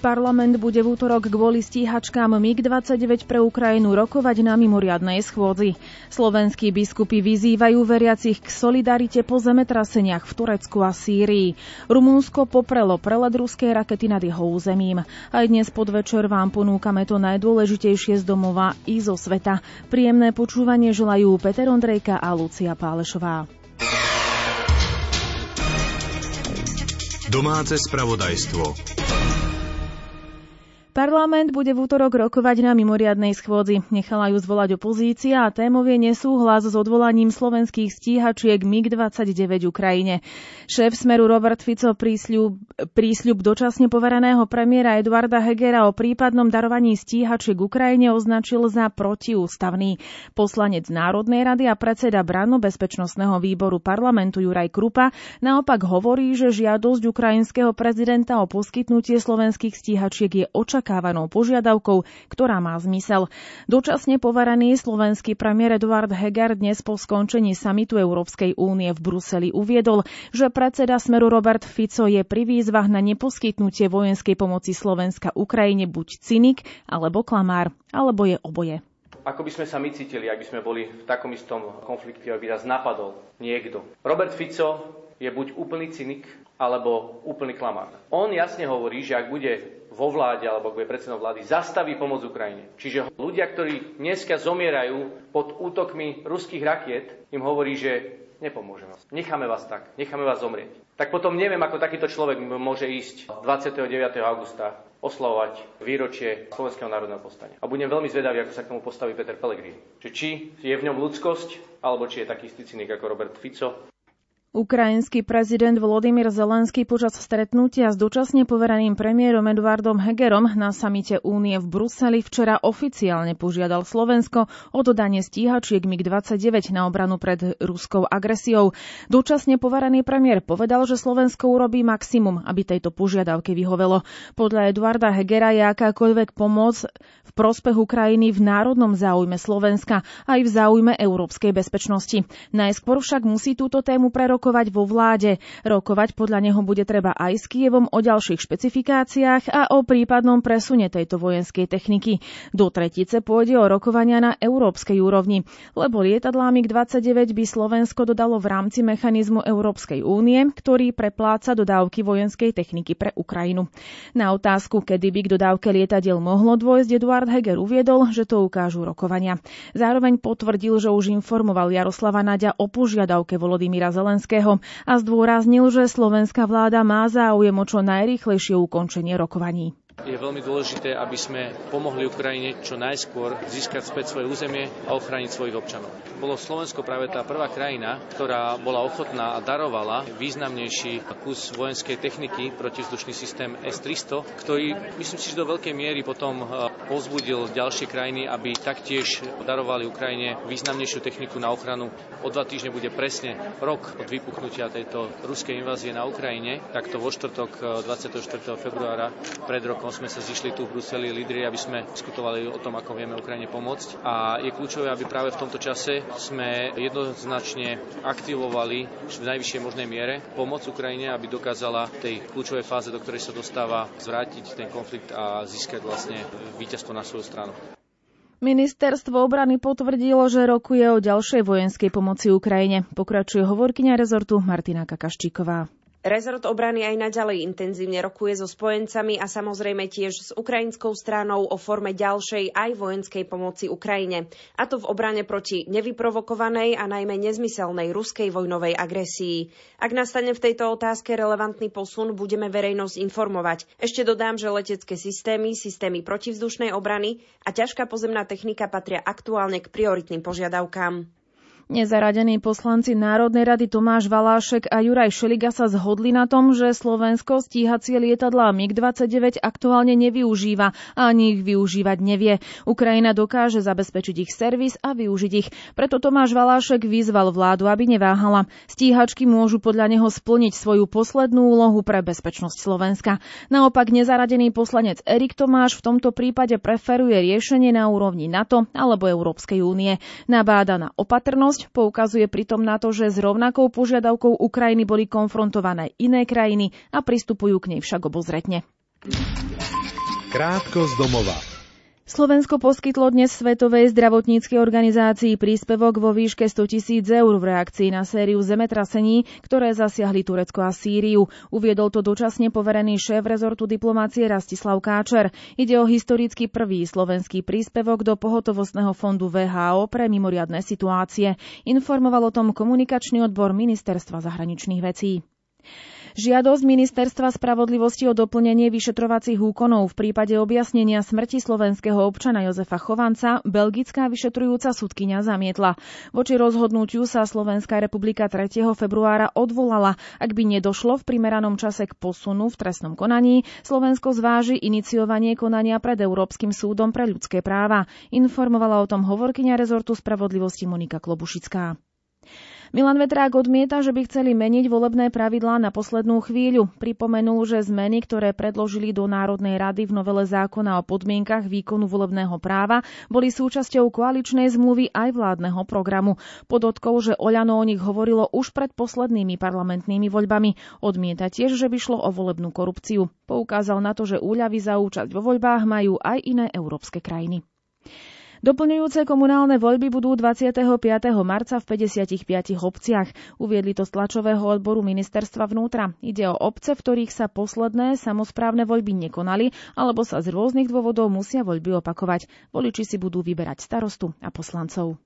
Parlament bude v útorok kvôli stíhačkám MiG-29 pre Ukrajinu rokovať na mimoriadnej schôdzi. Slovenskí biskupy vyzývajú veriacich k solidarite po zemetraseniach v Turecku a Sýrii. Rumúnsko poprelo prelet ruskej rakety nad jeho územím. Aj dnes podvečer vám ponúkame to najdôležitejšie z domova i zo sveta. Príjemné počúvanie želajú Peter Ondrejka a Lucia Pálešová. Domáce spravodajstvo. Parlament bude v útorok rokovať na mimoriadnej schôdzi. Nechala ju zvolať opozícia a témov je nesúhlas s odvolaním slovenských stíhačiek MiG-29 Ukrajine. Šéf Smeru Robert Fico prísľub, prísľub dočasne povereného premiéra Eduarda Hegera o prípadnom darovaní stíhačiek Ukrajine označil za protiústavný. Poslanec Národnej rady a predseda Branno-bezpečnostného výboru parlamentu Juraj Krupa naopak hovorí, že žiadosť ukrajinského prezidenta o poskytnutie slovenských stíhačiek je očakávaná očakávanou požiadavkou, ktorá má zmysel. Dočasne poverený slovenský premiér Eduard Heger dnes po skončení samitu Európskej únie v Bruseli uviedol, že predseda Smeru Robert Fico je pri výzvach na neposkytnutie vojenskej pomoci Slovenska Ukrajine buď cynik alebo klamár, alebo je oboje. Ako by sme sa my cítili, ak by sme boli v takom istom konflikte, ak by nás napadol niekto. Robert Fico je buď úplný cynik, alebo úplný klamár. On jasne hovorí, že ak bude vo vláde alebo bude predsedom vlády, zastaví pomoc Ukrajine. Čiže ľudia, ktorí dneska zomierajú pod útokmi ruských rakiet, im hovorí, že nepomôže vás. Necháme vás tak, necháme vás zomrieť. Tak potom neviem, ako takýto človek môže ísť 29. augusta oslavovať výročie Slovenského národného povstania. A budem veľmi zvedavý, ako sa k tomu postaví Peter Pellegrini. Či, či je v ňom ľudskosť, alebo či je taký cynik ako Robert Fico, Ukrajinský prezident Volodymyr Zelenský počas stretnutia s dočasne povereným premiérom Eduardom Hegerom na samite Únie v Bruseli včera oficiálne požiadal Slovensko o dodanie stíhačiek MiG-29 na obranu pred ruskou agresiou. Dočasne poverený premiér povedal, že Slovensko urobí maximum, aby tejto požiadavke vyhovelo. Podľa Eduarda Hegera je akákoľvek pomoc v prospech Ukrajiny v národnom záujme Slovenska aj v záujme európskej bezpečnosti. Najskôr však musí túto tému prerokovať rokovať vo vláde. Rokovať podľa neho bude treba aj s Kievom o ďalších špecifikáciách a o prípadnom presune tejto vojenskej techniky. Do tretice pôjde o rokovania na európskej úrovni, lebo lietadlá MiG-29 by Slovensko dodalo v rámci mechanizmu Európskej únie, ktorý prepláca dodávky vojenskej techniky pre Ukrajinu. Na otázku, kedy by k dodávke lietadiel mohlo dôjsť, Eduard Heger uviedol, že to ukážu rokovania. Zároveň potvrdil, že už informoval Jaroslava Naďa o požiadavke Volodymyra Zelenského Zelenského a zdôraznil, že slovenská vláda má záujem o čo najrýchlejšie ukončenie rokovaní. Je veľmi dôležité, aby sme pomohli Ukrajine čo najskôr získať späť svoje územie a ochrániť svojich občanov. Bolo Slovensko práve tá prvá krajina, ktorá bola ochotná a darovala významnejší kus vojenskej techniky protivzdušný systém S-300, ktorý myslím si, že do veľkej miery potom e, povzbudil ďalšie krajiny, aby taktiež darovali Ukrajine významnejšiu techniku na ochranu. O dva týždne bude presne rok od vypuknutia tejto ruskej invázie na Ukrajine, takto vo štvrtok 24. E, februára pred rokom sme sa zišli tu v Bruseli lídri, aby sme diskutovali o tom, ako vieme Ukrajine pomôcť. A je kľúčové, aby práve v tomto čase sme jednoznačne aktivovali v najvyššej možnej miere pomoc Ukrajine, aby dokázala tej kľúčovej fáze, do ktorej sa dostáva, zvrátiť ten konflikt a získať vlastne víťazstvo na svoju stranu. Ministerstvo obrany potvrdilo, že rokuje o ďalšej vojenskej pomoci Ukrajine. Pokračuje hovorkyňa rezortu Martina Kakaščíková. Rezort obrany aj naďalej intenzívne rokuje so spojencami a samozrejme tiež s ukrajinskou stranou o forme ďalšej aj vojenskej pomoci Ukrajine. A to v obrane proti nevyprovokovanej a najmä nezmyselnej ruskej vojnovej agresii. Ak nastane v tejto otázke relevantný posun, budeme verejnosť informovať. Ešte dodám, že letecké systémy, systémy protivzdušnej obrany a ťažká pozemná technika patria aktuálne k prioritným požiadavkám. Nezaradení poslanci Národnej rady Tomáš Valášek a Juraj Šeliga sa zhodli na tom, že Slovensko stíhacie lietadlá MiG-29 aktuálne nevyužíva a ani ich využívať nevie. Ukrajina dokáže zabezpečiť ich servis a využiť ich. Preto Tomáš Valášek vyzval vládu, aby neváhala. Stíhačky môžu podľa neho splniť svoju poslednú úlohu pre bezpečnosť Slovenska. Naopak nezaradený poslanec Erik Tomáš v tomto prípade preferuje riešenie na úrovni NATO alebo Európskej únie. Nabáda na opatrnosť poukazuje pritom na to, že s rovnakou požiadavkou Ukrajiny boli konfrontované iné krajiny a pristupujú k nej však obozretne. Krátko z domova. Slovensko poskytlo dnes Svetovej zdravotníckej organizácii príspevok vo výške 100 tisíc eur v reakcii na sériu zemetrasení, ktoré zasiahli Turecko a Sýriu. Uviedol to dočasne poverený šéf rezortu diplomácie Rastislav Káčer. Ide o historicky prvý slovenský príspevok do pohotovostného fondu VHO pre mimoriadne situácie. Informoval o tom komunikačný odbor Ministerstva zahraničných vecí. Žiadosť Ministerstva spravodlivosti o doplnenie vyšetrovacích úkonov v prípade objasnenia smrti slovenského občana Jozefa Chovanca belgická vyšetrujúca sudkynia zamietla. Voči rozhodnutiu sa Slovenská republika 3. februára odvolala. Ak by nedošlo v primeranom čase k posunu v trestnom konaní, Slovensko zváži iniciovanie konania pred Európskym súdom pre ľudské práva. Informovala o tom hovorkyňa rezortu spravodlivosti Monika Klobušická. Milan Vetrák odmieta, že by chceli meniť volebné pravidlá na poslednú chvíľu. Pripomenul, že zmeny, ktoré predložili do Národnej rady v novele zákona o podmienkach výkonu volebného práva, boli súčasťou koaličnej zmluvy aj vládneho programu. Podotkol, že Oľano o nich hovorilo už pred poslednými parlamentnými voľbami. Odmieta tiež, že by šlo o volebnú korupciu. Poukázal na to, že úľavy za účasť vo voľbách majú aj iné európske krajiny. Doplňujúce komunálne voľby budú 25. marca v 55 obciach. Uviedli to z tlačového odboru ministerstva vnútra. Ide o obce, v ktorých sa posledné samozprávne voľby nekonali, alebo sa z rôznych dôvodov musia voľby opakovať. Voliči si budú vyberať starostu a poslancov.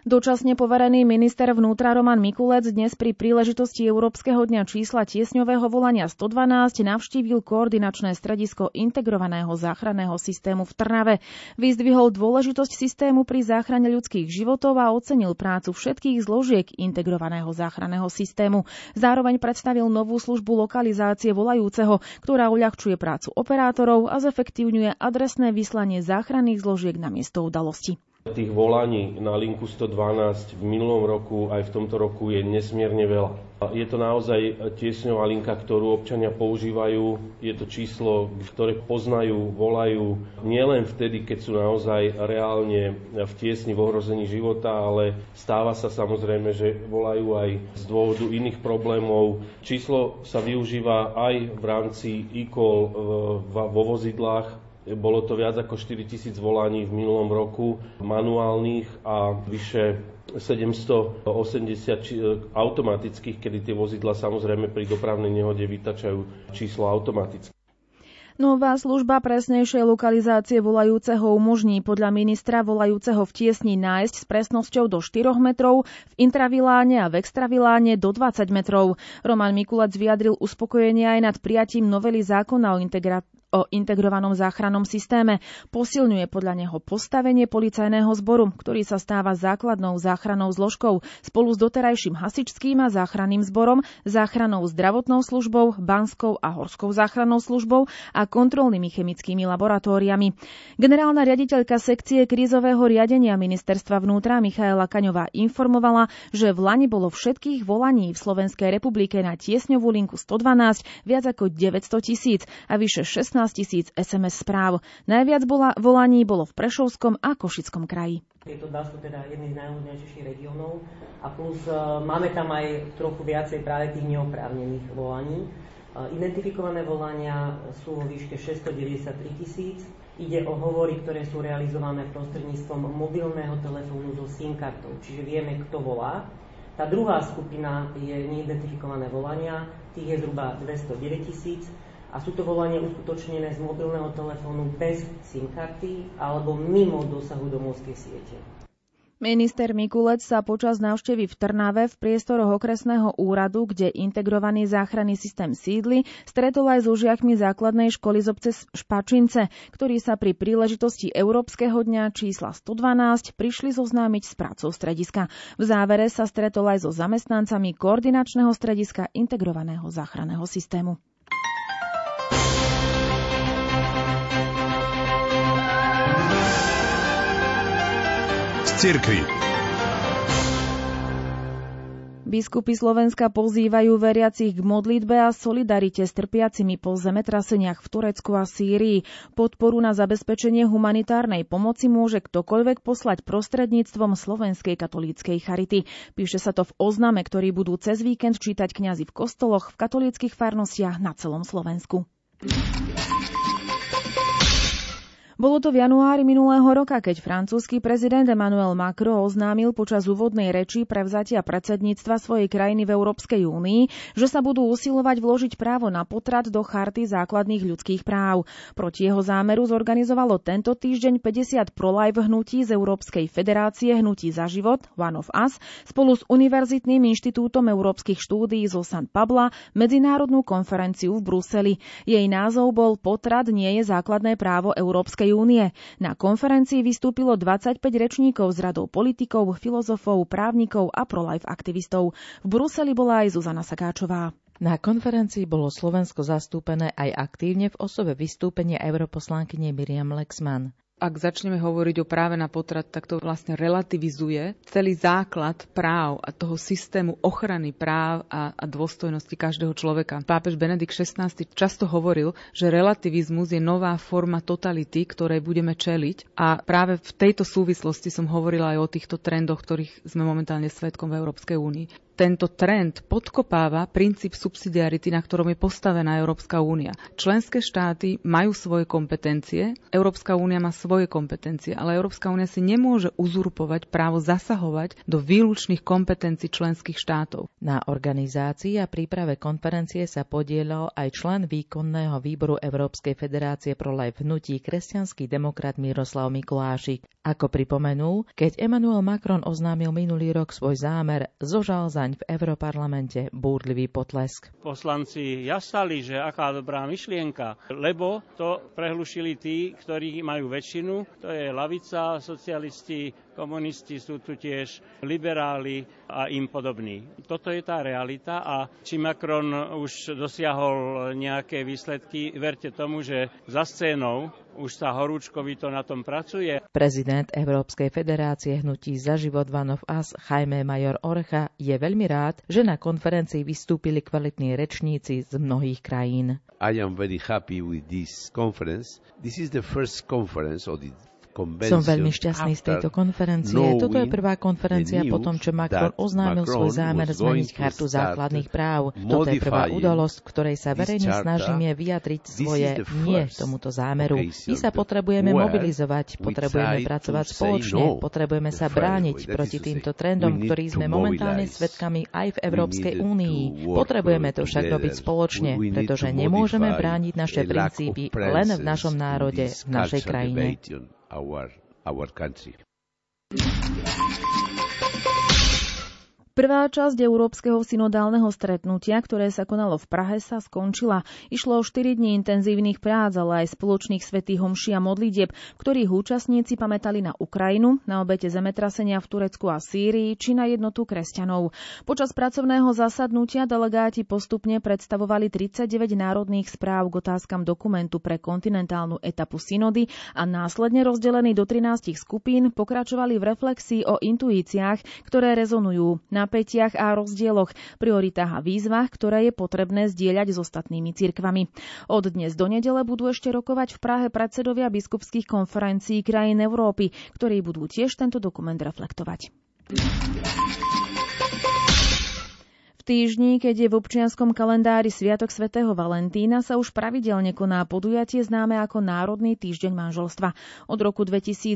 Dočasne poverený minister vnútra Roman Mikulec dnes pri príležitosti Európskeho dňa čísla tiesňového volania 112 navštívil koordinačné stredisko integrovaného záchranného systému v Trnave. Vyzdvihol dôležitosť systému pri záchrane ľudských životov a ocenil prácu všetkých zložiek integrovaného záchranného systému. Zároveň predstavil novú službu lokalizácie volajúceho, ktorá uľahčuje prácu operátorov a zefektívňuje adresné vyslanie záchranných zložiek na miesto udalosti. Tých volaní na linku 112 v minulom roku aj v tomto roku je nesmierne veľa. Je to naozaj tiesňová linka, ktorú občania používajú. Je to číslo, ktoré poznajú, volajú nielen vtedy, keď sú naozaj reálne v tiesni v ohrození života, ale stáva sa samozrejme, že volajú aj z dôvodu iných problémov. Číslo sa využíva aj v rámci e-call vo vozidlách, bolo to viac ako 4 tisíc volaní v minulom roku manuálnych a vyše 780 automatických, kedy tie vozidla samozrejme pri dopravnej nehode vytačajú číslo automaticky. Nová služba presnejšej lokalizácie volajúceho umožní podľa ministra volajúceho v tiesni nájsť s presnosťou do 4 metrov, v intraviláne a v extraviláne do 20 metrov. Roman Mikulec vyjadril uspokojenie aj nad prijatím novely zákona o integra- o integrovanom záchrannom systéme. Posilňuje podľa neho postavenie policajného zboru, ktorý sa stáva základnou záchrannou zložkou spolu s doterajším hasičským a záchranným zborom, záchrannou zdravotnou službou, banskou a horskou záchrannou službou a kontrolnými chemickými laboratóriami. Generálna riaditeľka sekcie krízového riadenia ministerstva vnútra Michaela Kaňová informovala, že v Lani bolo všetkých volaní v Slovenskej republike na tiesňovú linku 112 viac ako 900 tisíc a vyše 16 16 tisíc SMS správ. Najviac bola, volaní bolo v Prešovskom a Košickom kraji. Tieto dva sú teda jedny z najľudnejších regiónov a plus uh, máme tam aj trochu viacej práve tých neoprávnených volaní. Uh, identifikované volania sú vo výške 693 tisíc. Ide o hovory, ktoré sú realizované prostredníctvom mobilného telefónu so SIM kartou, čiže vieme, kto volá. Tá druhá skupina je neidentifikované volania, tých je zhruba 209 tisíc a sú to volania uskutočnené z mobilného telefónu bez SIM karty alebo mimo dosahu domovskej siete. Minister Mikulec sa počas návštevy v Trnave v priestoroch okresného úradu, kde integrovaný záchranný systém sídli, stretol aj so žiakmi základnej školy z obce Špačince, ktorí sa pri príležitosti Európskeho dňa čísla 112 prišli zoznámiť s prácou strediska. V závere sa stretol aj so zamestnancami koordinačného strediska integrovaného záchranného systému. Cirkvi. Biskupy Slovenska pozývajú veriacich k modlitbe a solidarite s trpiacimi po zemetraseniach v Turecku a Sýrii. Podporu na zabezpečenie humanitárnej pomoci môže ktokoľvek poslať prostredníctvom Slovenskej katolíckej charity. Píše sa to v ozname, ktorý budú cez víkend čítať kňazi v kostoloch v katolíckých farnostiach na celom Slovensku. Bolo to v januári minulého roka, keď francúzsky prezident Emmanuel Macron oznámil počas úvodnej reči prevzatia predsedníctva svojej krajiny v Európskej únii, že sa budú usilovať vložiť právo na potrat do charty základných ľudských práv. Proti jeho zámeru zorganizovalo tento týždeň 50 pro-life hnutí z Európskej federácie Hnutí za život, One of Us, spolu s Univerzitným inštitútom európskych štúdií zo San Pabla medzinárodnú konferenciu v Bruseli. Jej názov bol Potrat nie je základné právo Európskej Únie. Na konferencii vystúpilo 25 rečníkov z radou politikov, filozofov, právnikov a pro-life aktivistov. V Bruseli bola aj Zuzana Sakáčová. Na konferencii bolo Slovensko zastúpené aj aktívne v osobe vystúpenia europoslankyne Miriam Lexman ak začneme hovoriť o práve na potrat, tak to vlastne relativizuje celý základ práv a toho systému ochrany práv a, a dôstojnosti každého človeka. Pápež Benedikt XVI často hovoril, že relativizmus je nová forma totality, ktorej budeme čeliť a práve v tejto súvislosti som hovorila aj o týchto trendoch, ktorých sme momentálne svetkom v Európskej únii tento trend podkopáva princíp subsidiarity, na ktorom je postavená Európska únia. Členské štáty majú svoje kompetencie, Európska únia má svoje kompetencie, ale Európska únia si nemôže uzurpovať právo zasahovať do výlučných kompetencií členských štátov. Na organizácii a príprave konferencie sa podielal aj člen výkonného výboru Európskej federácie pro life hnutí kresťanský demokrat Miroslav Mikulášik. Ako pripomenul, keď Emmanuel Macron oznámil minulý rok svoj zámer zožal za kampaň v Europarlamente búrlivý potlesk. Poslanci jasali, že aká dobrá myšlienka, lebo to prehlušili tí, ktorí majú väčšinu, to je lavica, socialisti, komunisti, sú tu tiež liberáli a im podobní. Toto je tá realita a či Macron už dosiahol nejaké výsledky, verte tomu, že za scénou už sa horúčkovito na tom pracuje. Prezident Európskej federácie hnutí za život Vanov As Jaime Major Orcha je veľmi rád, že na konferencii vystúpili kvalitní rečníci z mnohých krajín. I am very happy with this conference. This is the first conference of the som veľmi šťastný z tejto konferencie. Toto je prvá konferencia po tom, čo Macron oznámil svoj zámer zmeniť chartu základných práv. Toto je prvá udalosť, ktorej sa verejne snažíme vyjadriť svoje nie tomuto zámeru. My sa potrebujeme mobilizovať, potrebujeme pracovať spoločne, no potrebujeme sa brániť proti týmto trendom, ktorý sme momentálne svedkami aj v Európskej únii. Potrebujeme to však robiť spoločne, pretože nemôžeme brániť naše princípy len v našom národe, v našej krajine our, our country. Prvá časť Európskeho synodálneho stretnutia, ktoré sa konalo v Prahe, sa skončila. Išlo o 4 dní intenzívnych prác, ale aj spoločných svetých homší a modlitieb, ktorých účastníci pamätali na Ukrajinu, na obete zemetrasenia v Turecku a Sýrii, či na jednotu kresťanov. Počas pracovného zasadnutia delegáti postupne predstavovali 39 národných správ k otázkam dokumentu pre kontinentálnu etapu synody a následne rozdelení do 13 skupín pokračovali v reflexii o intuíciách, ktoré rezonujú na napätiach a rozdieloch, prioritách a výzvach, ktoré je potrebné zdieľať s ostatnými cirkvami. Od dnes do nedele budú ešte rokovať v Prahe predsedovia biskupských konferencií krajín Európy, ktorí budú tiež tento dokument reflektovať. Týždni, keď je v občianskom kalendári Sviatok svätého Valentína, sa už pravidelne koná podujatie známe ako Národný týždeň manželstva. Od roku 2011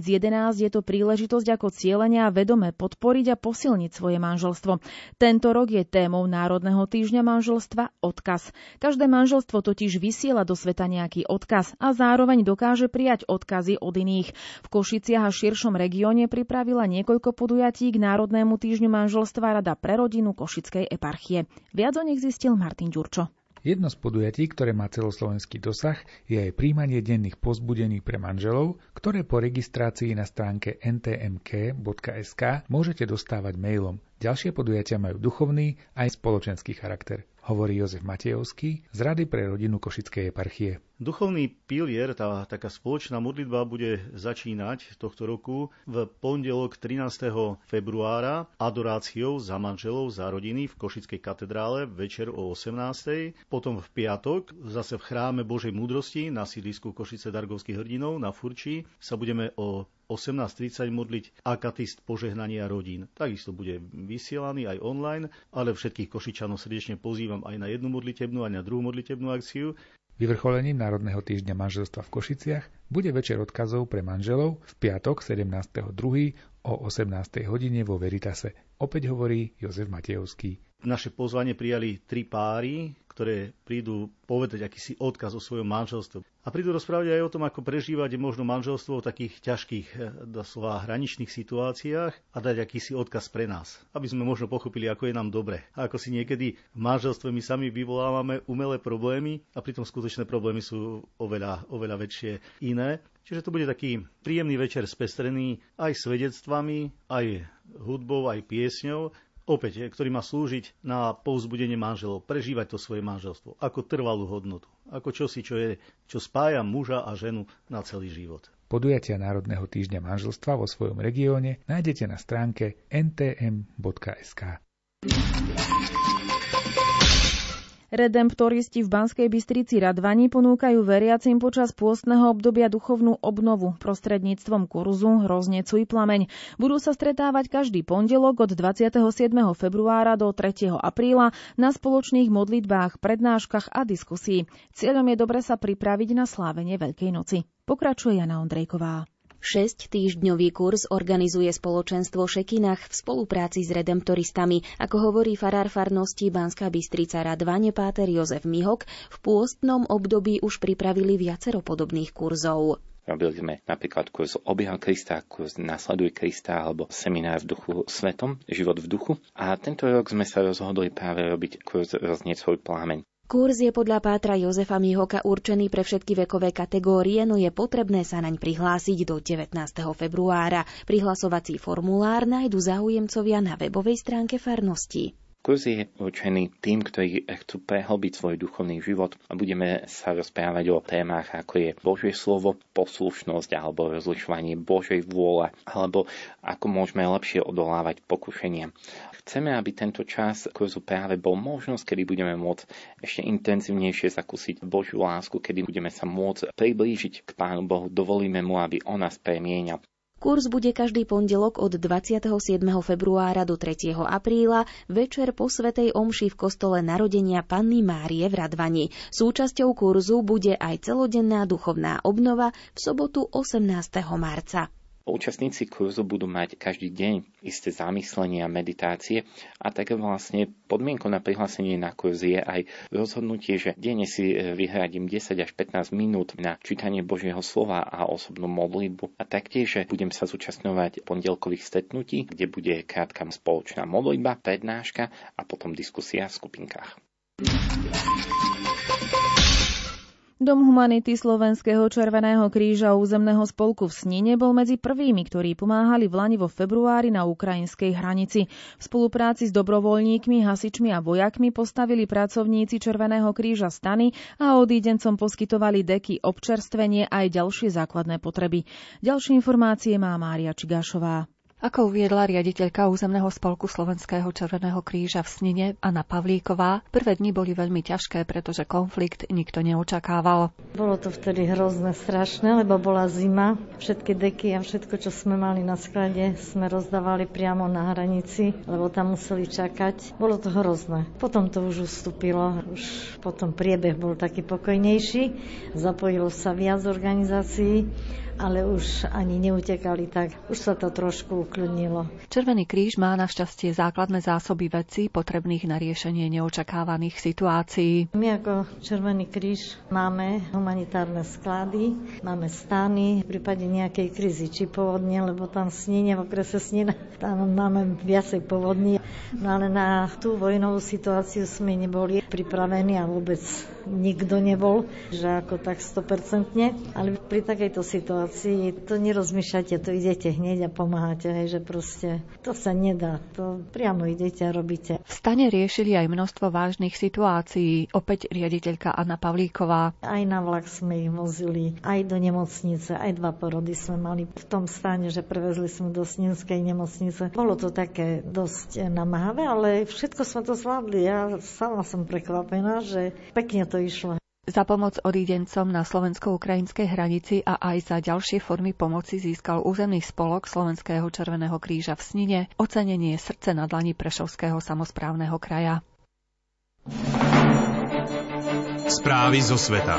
je to príležitosť ako cieľenia vedome podporiť a posilniť svoje manželstvo. Tento rok je témou Národného týždňa manželstva odkaz. Každé manželstvo totiž vysiela do sveta nejaký odkaz a zároveň dokáže prijať odkazy od iných. V Košiciach a širšom regióne pripravila niekoľko podujatí k Národnému týždňu manželstva Rada pre rodinu Košickej eparchie. Viac o nich zistil Martin Ďurčo. Jedno z podujatí, ktoré má celoslovenský dosah, je aj príjmanie denných pozbudení pre manželov, ktoré po registrácii na stránke ntmk.sk môžete dostávať mailom. Ďalšie podujatia majú duchovný aj spoločenský charakter hovorí Jozef Matejovský z Rady pre rodinu Košickej eparchie. Duchovný pilier, tá taká spoločná modlitba bude začínať tohto roku v pondelok 13. februára adoráciou za manželov, za rodiny v Košickej katedrále večer o 18. Potom v piatok zase v chráme Božej múdrosti na sídlisku Košice Dargovských hrdinov na Furči sa budeme o 18.30 modliť akatist požehnania rodín. Takisto bude vysielaný aj online, ale všetkých Košičanov srdečne pozývam aj na jednu modlitebnú, aj na druhú modlitebnú akciu. Vyvrcholením Národného týždňa manželstva v Košiciach bude večer odkazov pre manželov v piatok 17.2. o 18. hodine vo Veritase. Opäť hovorí Jozef Matejovský. Naše pozvanie prijali tri páry, ktoré prídu povedať akýsi odkaz o svojom manželstve. A prídu rozprávať aj o tom, ako prežívať možno manželstvo v takých ťažkých, eh, doslova hraničných situáciách a dať akýsi odkaz pre nás, aby sme možno pochopili, ako je nám dobre. A ako si niekedy v manželstve my sami vyvolávame umelé problémy a pritom skutočné problémy sú oveľa, oveľa väčšie iné. Čiže to bude taký príjemný večer spestrený aj svedectvami, aj hudbou, aj piesňou opäť, ktorý má slúžiť na povzbudenie manželov, prežívať to svoje manželstvo ako trvalú hodnotu, ako čosi, čo, je, čo spája muža a ženu na celý život. Podujatia Národného týždňa manželstva vo svojom regióne nájdete na stránke ntm.sk. Redemptoristi v Banskej Bystrici Radvani ponúkajú veriacim počas pôstneho obdobia duchovnú obnovu prostredníctvom kurzu Roznecuj plameň. Budú sa stretávať každý pondelok od 27. februára do 3. apríla na spoločných modlitbách, prednáškach a diskusii. Cieľom je dobre sa pripraviť na slávenie Veľkej noci. Pokračuje Jana Ondrejková. 6-týždňový kurz organizuje spoločenstvo Šekinach v spolupráci s redemptoristami. Ako hovorí farár farnosti Banská Bystrica Radvane Páter Jozef Mihok, v pôstnom období už pripravili viacero podobných kurzov. Robili sme napríklad kurz Obiehal Krista, kurz Nasleduj Krista alebo seminár v duchu svetom, život v duchu. A tento rok sme sa rozhodli práve robiť kurz Roznieť svoj plámeň. Kurs je podľa Pátra Jozefa Mihoka určený pre všetky vekové kategórie, no je potrebné sa naň prihlásiť do 19. februára. Prihlasovací formulár nájdu záujemcovia na webovej stránke farnosti. Kurs je určený tým, ktorí chcú prehlbiť svoj duchovný život a budeme sa rozprávať o témach, ako je Božie slovo, poslušnosť alebo rozlišovanie Božej vôle, alebo ako môžeme lepšie odolávať pokušeniam. Chceme, aby tento čas kurzu práve bol možnosť, kedy budeme môcť ešte intenzívnejšie zakúsiť Božiu lásku, kedy budeme sa môcť priblížiť k Pánu Bohu, dovolíme mu, aby on nás premienal. Kurs bude každý pondelok od 27. februára do 3. apríla večer po Svetej Omši v kostole narodenia Panny Márie v Radvani. Súčasťou kurzu bude aj celodenná duchovná obnova v sobotu 18. marca. Účastníci kurzu budú mať každý deň isté zamyslenie a meditácie a tak vlastne podmienkou na prihlásenie na kurz je aj rozhodnutie, že denne si e, vyhradím 10 až 15 minút na čítanie Božieho slova a osobnú modlitbu a taktiež, že budem sa zúčastňovať pondelkových stretnutí, kde bude krátka spoločná modlitba, prednáška a potom diskusia v skupinkách. Dom humanity Slovenského Červeného kríža územného spolku v Snine bol medzi prvými, ktorí pomáhali v Lani vo februári na ukrajinskej hranici. V spolupráci s dobrovoľníkmi, hasičmi a vojakmi postavili pracovníci Červeného kríža stany a odídencom poskytovali deky, občerstvenie aj ďalšie základné potreby. Ďalšie informácie má Mária Čigášová. Ako uviedla riaditeľka územného spolku Slovenského Červeného kríža v Snine Anna Pavlíková, prvé dni boli veľmi ťažké, pretože konflikt nikto neočakával. Bolo to vtedy hrozné, strašné, lebo bola zima. Všetky deky a všetko, čo sme mali na sklade, sme rozdávali priamo na hranici, lebo tam museli čakať. Bolo to hrozné. Potom to už ustúpilo, už potom priebeh bol taký pokojnejší, zapojilo sa viac organizácií ale už ani neutekali tak. Už sa to trošku ukludnilo. Červený kríž má našťastie základné zásoby vecí potrebných na riešenie neočakávaných situácií. My ako Červený kríž máme humanitárne sklady, máme stany v prípade nejakej krízy, či povodne, lebo tam snine, v okrese snine, tam máme viacej povodní. No ale na tú vojnovú situáciu sme neboli pripravení a vôbec nikto nebol, že ako tak 100%. Ale pri takejto situácii to nerozmýšľate, to idete hneď a pomáhate, hej, že proste to sa nedá, to priamo idete a robíte. V stane riešili aj množstvo vážnych situácií, opäť riaditeľka Anna Pavlíková. Aj na vlak sme ich vozili, aj do nemocnice, aj dva porody sme mali v tom stane, že prevezli sme do Sninskej nemocnice. Bolo to také dosť namáhavé, ale všetko sme to zvládli. Ja sama som prekvapená, že pekne to išlo. Za pomoc odídencom na slovensko-ukrajinskej hranici a aj za ďalšie formy pomoci získal územný spolok Slovenského Červeného kríža v Snine ocenenie srdce na dlani Prešovského samozprávneho kraja. Správy zo sveta.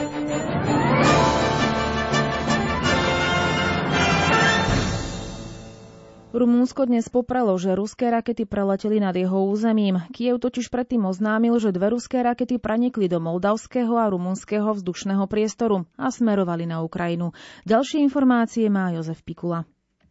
Rumúnsko dnes poprelo, že ruské rakety preleteli nad jeho územím. Kiev totiž predtým oznámil, že dve ruské rakety pranikli do moldavského a rumunského vzdušného priestoru a smerovali na Ukrajinu. Ďalšie informácie má Jozef Pikula.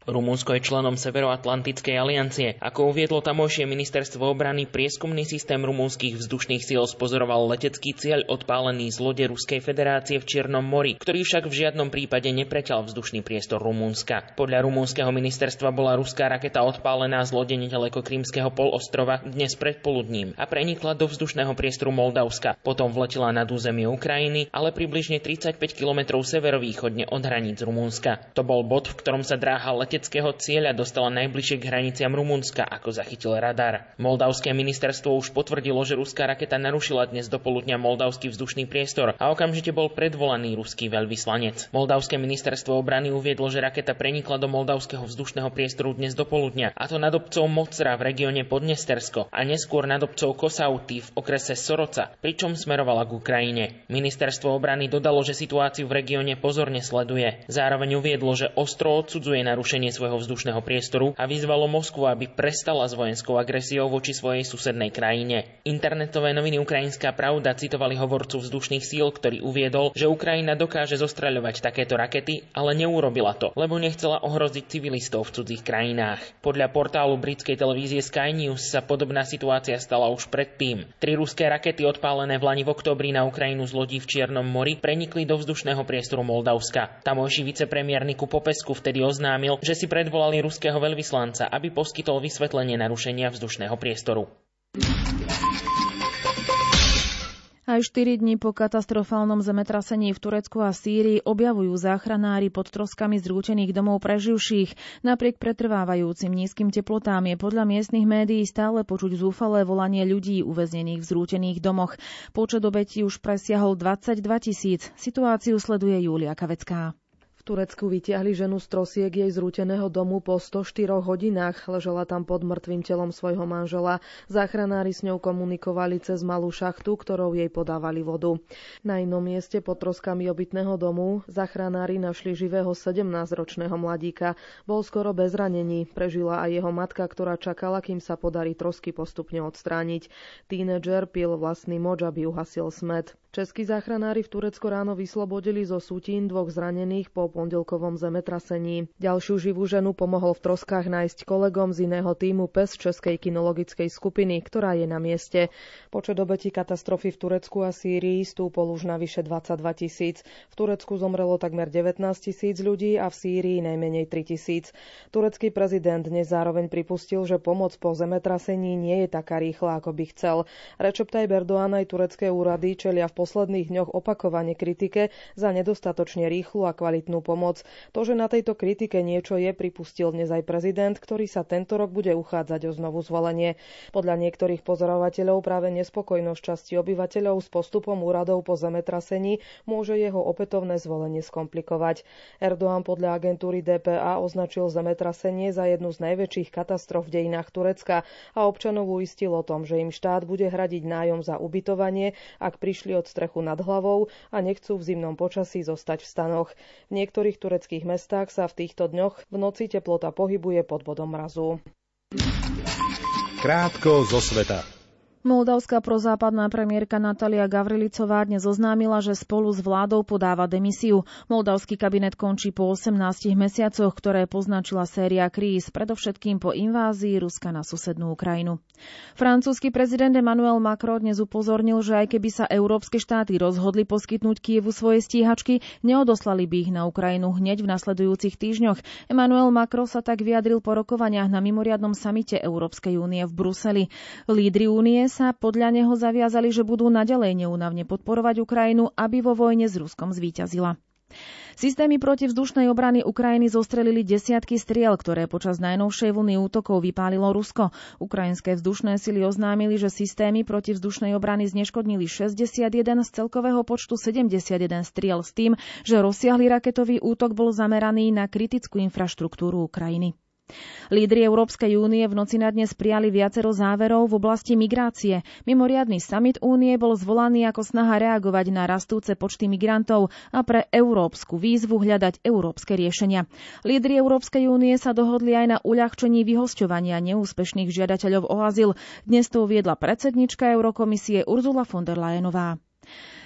Rumunsko je členom Severoatlantickej aliancie. Ako uviedlo tamojšie ministerstvo obrany, prieskumný systém rumúnskych vzdušných síl spozoroval letecký cieľ odpálený z lode Ruskej federácie v Čiernom mori, ktorý však v žiadnom prípade nepreťal vzdušný priestor Rumúnska. Podľa rumúnskeho ministerstva bola ruská raketa odpálená z lode nedaleko Krímskeho polostrova dnes predpoludním a prenikla do vzdušného priestoru Moldavska. Potom vletela nad územie Ukrajiny, ale približne 35 km severovýchodne od hraníc Rumúnska. To bol bod, v ktorom sa dráha letecký leteckého cieľa dostala najbližšie k hraniciam Rumunska, ako zachytil radar. Moldavské ministerstvo už potvrdilo, že ruská raketa narušila dnes do poludnia moldavský vzdušný priestor a okamžite bol predvolaný ruský veľvyslanec. Moldavské ministerstvo obrany uviedlo, že raketa prenikla do moldavského vzdušného priestoru dnes do poludnia, a to nad obcov Mocra v regióne Podnestersko a neskôr nad obcov Kosauty v okrese Soroca, pričom smerovala k Ukrajine. Ministerstvo obrany dodalo, že situáciu v regióne pozorne sleduje. Zároveň uviedlo, že ostro odsudzuje narušenie ohrozenie svojho vzdušného priestoru a vyzvalo Moskvu, aby prestala s vojenskou agresiou voči svojej susednej krajine. Internetové noviny Ukrajinská pravda citovali hovorcu vzdušných síl, ktorý uviedol, že Ukrajina dokáže zostraľovať takéto rakety, ale neurobila to, lebo nechcela ohroziť civilistov v cudzích krajinách. Podľa portálu britskej televízie Sky News sa podobná situácia stala už predtým. Tri ruské rakety odpálené v Lani v oktobri na Ukrajinu z lodí v Čiernom mori prenikli do vzdušného priestoru Moldavska. Tamojší vicepremiér Niku Popesku vtedy oznámil, že si predvolali ruského veľvyslanca, aby poskytol vysvetlenie narušenia vzdušného priestoru. Aj 4 dní po katastrofálnom zemetrasení v Turecku a Sýrii objavujú záchranári pod troskami zrútených domov preživších. Napriek pretrvávajúcim nízkym teplotám je podľa miestnych médií stále počuť zúfalé volanie ľudí uväznených v zrútených domoch. Počet obetí už presiahol 22 tisíc. Situáciu sleduje Julia Kavecká. Turecku vytiahli ženu z trosiek jej zrúteného domu po 104 hodinách. Ležela tam pod mŕtvým telom svojho manžela. Záchranári s ňou komunikovali cez malú šachtu, ktorou jej podávali vodu. Na inom mieste pod troskami obytného domu záchranári našli živého 17-ročného mladíka. Bol skoro bez ranení. Prežila aj jeho matka, ktorá čakala, kým sa podarí trosky postupne odstrániť. Tínedžer pil vlastný moč, aby uhasil smet. Českí záchranári v Turecku ráno vyslobodili zo sútín dvoch zranených po pondelkovom zemetrasení. Ďalšiu živú ženu pomohol v troskách nájsť kolegom z iného týmu PES Českej kinologickej skupiny, ktorá je na mieste. Počet obetí katastrofy v Turecku a Sýrii stúpol už na vyše 22 tisíc. V Turecku zomrelo takmer 19 tisíc ľudí a v Sýrii najmenej 3 tisíc. Turecký prezident dnes zároveň pripustil, že pomoc po zemetrasení nie je taká rýchla, ako by chcel. Recep Tayyip Erdoğan aj turecké úrady čelia v posledných dňoch opakovane kritike za nedostatočne rýchlu a kvalitnú pomoc. To, že na tejto kritike niečo je, pripustil dnes aj prezident, ktorý sa tento rok bude uchádzať o znovu zvolenie. Podľa niektorých pozorovateľov práve nespokojnosť časti obyvateľov s postupom úradov po zemetrasení môže jeho opätovné zvolenie skomplikovať. Erdoğan podľa agentúry DPA označil zemetrasenie za jednu z najväčších katastrof v dejinách Turecka a občanov uistil o tom, že im štát bude hradiť nájom za ubytovanie, ak prišli od strechu nad hlavou a nechcú v zimnom počasí zostať v stanoch. V niektorých tureckých mestách sa v týchto dňoch v noci teplota pohybuje pod bodom mrazu. Krátko zo sveta. Moldavská prozápadná premiérka Natalia Gavrilicová dnes oznámila, že spolu s vládou podáva demisiu. Moldavský kabinet končí po 18 mesiacoch, ktoré poznačila séria kríz, predovšetkým po invázii Ruska na susednú Ukrajinu. Francúzsky prezident Emmanuel Macron dnes upozornil, že aj keby sa európske štáty rozhodli poskytnúť Kievu svoje stíhačky, neodoslali by ich na Ukrajinu hneď v nasledujúcich týždňoch. Emmanuel Macron sa tak vyjadril po rokovaniach na mimoriadnom samite Európskej únie v Bruseli. Lídry únie sa podľa neho zaviazali, že budú naďalej neúnavne podporovať Ukrajinu, aby vo vojne s Ruskom zvíťazila. Systémy protivzdušnej obrany Ukrajiny zostrelili desiatky striel, ktoré počas najnovšej vlny útokov vypálilo Rusko. Ukrajinské vzdušné sily oznámili, že systémy protivzdušnej obrany zneškodnili 61 z celkového počtu 71 striel s tým, že rozsiahly raketový útok bol zameraný na kritickú infraštruktúru Ukrajiny. Lídri Európskej únie v noci na dnes prijali viacero záverov v oblasti migrácie. Mimoriadny summit únie bol zvolaný ako snaha reagovať na rastúce počty migrantov a pre európsku výzvu hľadať európske riešenia. Lídri Európskej únie sa dohodli aj na uľahčení vyhosťovania neúspešných žiadateľov o azyl. Dnes to uviedla predsednička Eurokomisie Urzula von der Leyenová.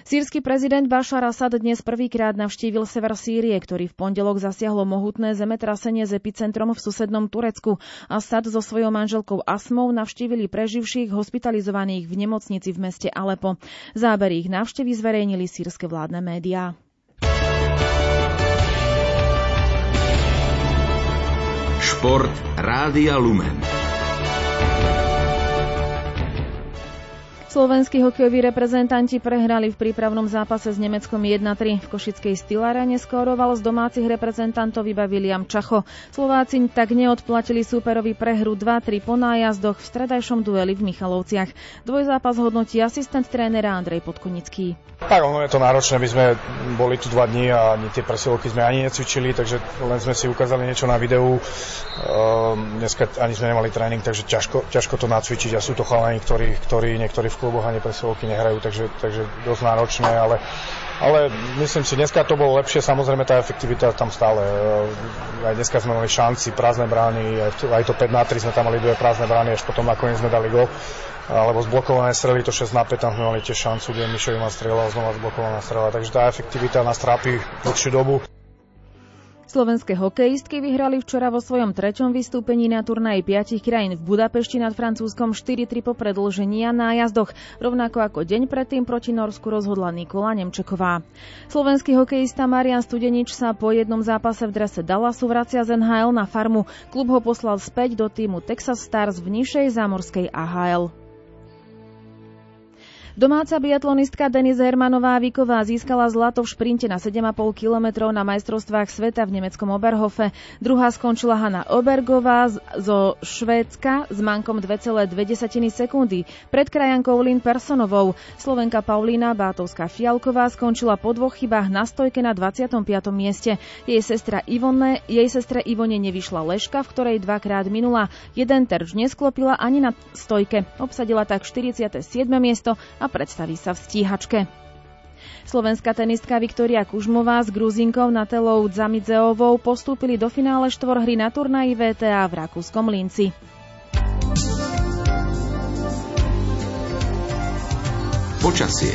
Sírsky prezident Bashar Assad dnes prvýkrát navštívil sever Sýrie, ktorý v pondelok zasiahlo mohutné zemetrasenie s epicentrom v susednom Turecku. Assad so svojou manželkou Asmou navštívili preživších hospitalizovaných v nemocnici v meste Alepo. Záber ich návštevy zverejnili sírske vládne médiá. Šport Rádia Lumen. Slovenskí hokejoví reprezentanti prehrali v prípravnom zápase s Nemeckom 1-3. V Košickej Stilárane skóroval z domácich reprezentantov iba William Čacho. Slováci tak neodplatili súperovi prehru 2-3 po nájazdoch v stredajšom dueli v Michalovciach. Dvojzápas hodnotí asistent trénera Andrej Podkonický. Tak ono je to náročné, my sme boli tu dva dní a ani tie presilovky sme ani necvičili, takže len sme si ukázali niečo na videu. Ehm, dneska ani sme nemali tréning, takže ťažko, ťažko to nacvičiť a sú to chalani, ktorí, ktorí niektorí v kluboch ani presilovky nehrajú, takže, takže dosť náročné, ale ale myslím si, dneska to bolo lepšie, samozrejme tá efektivita tam stále. Ehm, aj dneska sme mali šanci, prázdne brány, aj to 5 na 3 sme tam mali dve prázdne brány, až potom nakoniec sme dali gol alebo zblokované strely, to 6 na 5, tam sme mali tiež šancu, kde Mišovi ma strieľal znova zblokovaná strela, takže tá efektivita nás trápi dlhšiu dobu. Slovenské hokejistky vyhrali včera vo svojom treťom vystúpení na turnaji piatich krajín v Budapešti nad Francúzskom 4-3 po predlžení a nájazdoch, rovnako ako deň predtým proti Norsku rozhodla Nikola Nemčeková. Slovenský hokejista Marian Studenič sa po jednom zápase v drese Dallasu vracia z NHL na farmu. Klub ho poslal späť do týmu Texas Stars v nižšej zámorskej AHL. Domáca biatlonistka Denise Hermanová Viková získala zlato v šprinte na 7,5 kilometrov na majstrovstvách sveta v nemeckom Oberhofe. Druhá skončila Hanna Obergová zo Švédska s mankom 2,2 sekundy. Pred krajankou Lynn Personovou Slovenka Paulína Bátovská Fialková skončila po dvoch chybách na stojke na 25. mieste. Jej sestra Ivone, jej sestre Ivone nevyšla leška, v ktorej dvakrát minula. Jeden terč nesklopila ani na stojke. Obsadila tak 47. miesto a predstaví sa v stíhačke. Slovenská tenistka Viktoria Kužmová s Gruzinkou Natelou Zamidzeovou postúpili do finále štvorhry na turnaji VTA v Rakúskom Linci. Počasie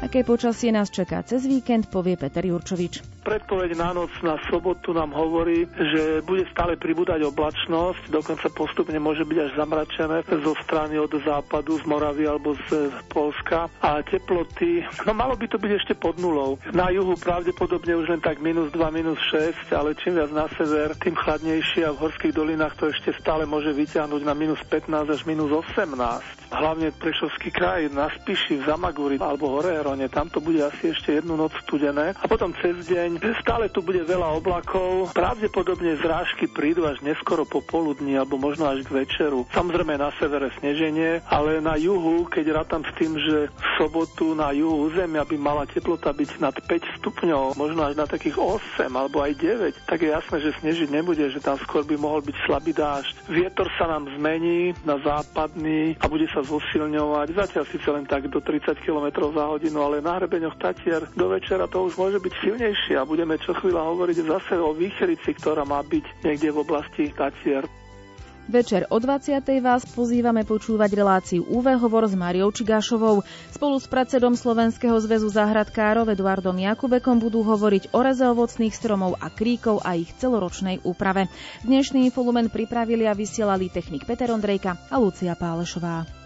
Aké počasie nás čaká cez víkend, povie Peter Jurčovič. Predpoveď na noc na sobotu nám hovorí, že bude stále pribúdať oblačnosť, dokonca postupne môže byť až zamračené zo strany od západu, z Moravy alebo z Polska a teploty, no malo by to byť ešte pod nulou. Na juhu pravdepodobne už len tak minus 2, minus 6, ale čím viac na sever, tým chladnejšie a v horských dolinách to ešte stále môže vyťahnuť na minus 15 až minus 18 hlavne Prešovský kraj, na Spiši, v Zamaguri alebo Horérone, tam to bude asi ešte jednu noc studené a potom cez deň deň. Stále tu bude veľa oblakov. Pravdepodobne zrážky prídu až neskoro popoludní alebo možno až k večeru. Samozrejme na severe sneženie, ale na juhu, keď rátam s tým, že v sobotu na juhu územia by mala teplota byť nad 5 stupňov, možno až na takých 8 alebo aj 9, tak je jasné, že snežiť nebude, že tam skôr by mohol byť slabý dážď. Vietor sa nám zmení na západný a bude sa zosilňovať. Zatiaľ síce len tak do 30 km za hodinu, ale na hrebeňoch Tatier do večera to už môže byť silnejšie a budeme čo chvíľa hovoriť zase o výchrici, ktorá má byť niekde v oblasti Tatier. Večer o 20. vás pozývame počúvať reláciu UV hovor s Mariou Čigášovou. Spolu s predsedom Slovenského zväzu záhradkárov Eduardom Jakubekom budú hovoriť o reze ovocných stromov a kríkov a ich celoročnej úprave. Dnešný infolumen pripravili a vysielali technik Peter Ondrejka a Lucia Pálešová.